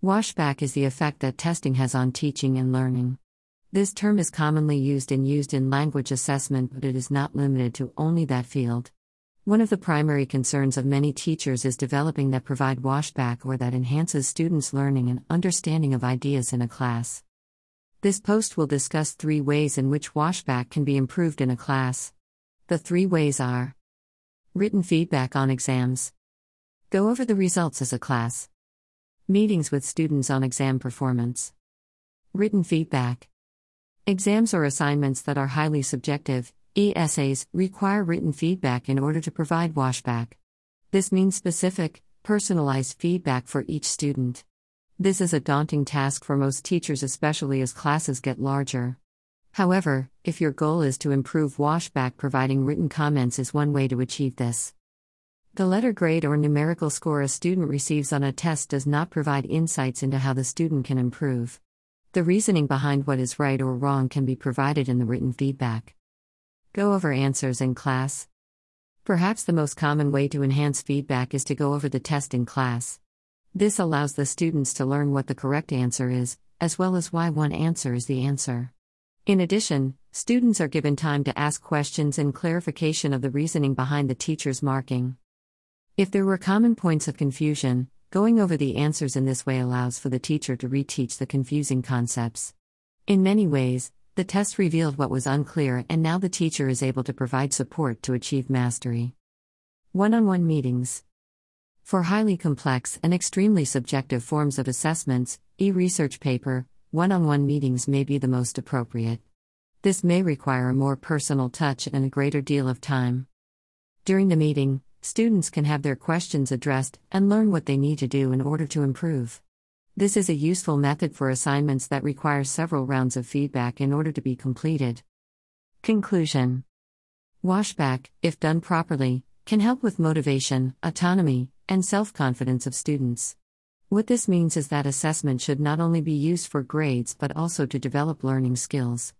Washback is the effect that testing has on teaching and learning. This term is commonly used and used in language assessment, but it is not limited to only that field. One of the primary concerns of many teachers is developing that provide washback or that enhances students' learning and understanding of ideas in a class. This post will discuss three ways in which washback can be improved in a class. The three ways are written feedback on exams, go over the results as a class, meetings with students on exam performance, written feedback. Exams or assignments that are highly subjective, ESAs, require written feedback in order to provide washback. This means specific, personalized feedback for each student. This is a daunting task for most teachers, especially as classes get larger. However, if your goal is to improve washback, providing written comments is one way to achieve this. The letter grade or numerical score a student receives on a test does not provide insights into how the student can improve. The reasoning behind what is right or wrong can be provided in the written feedback. Go over answers in class. Perhaps the most common way to enhance feedback is to go over the test in class. This allows the students to learn what the correct answer is, as well as why one answer is the answer. In addition, students are given time to ask questions and clarification of the reasoning behind the teacher's marking. If there were common points of confusion, Going over the answers in this way allows for the teacher to reteach the confusing concepts. In many ways, the test revealed what was unclear, and now the teacher is able to provide support to achieve mastery. One on one meetings. For highly complex and extremely subjective forms of assessments, e research paper, one on one meetings may be the most appropriate. This may require a more personal touch and a greater deal of time. During the meeting, students can have their questions addressed and learn what they need to do in order to improve. This is a useful method for assignments that require several rounds of feedback in order to be completed. Conclusion Washback, if done properly, can help with motivation, autonomy, and self confidence of students. What this means is that assessment should not only be used for grades but also to develop learning skills.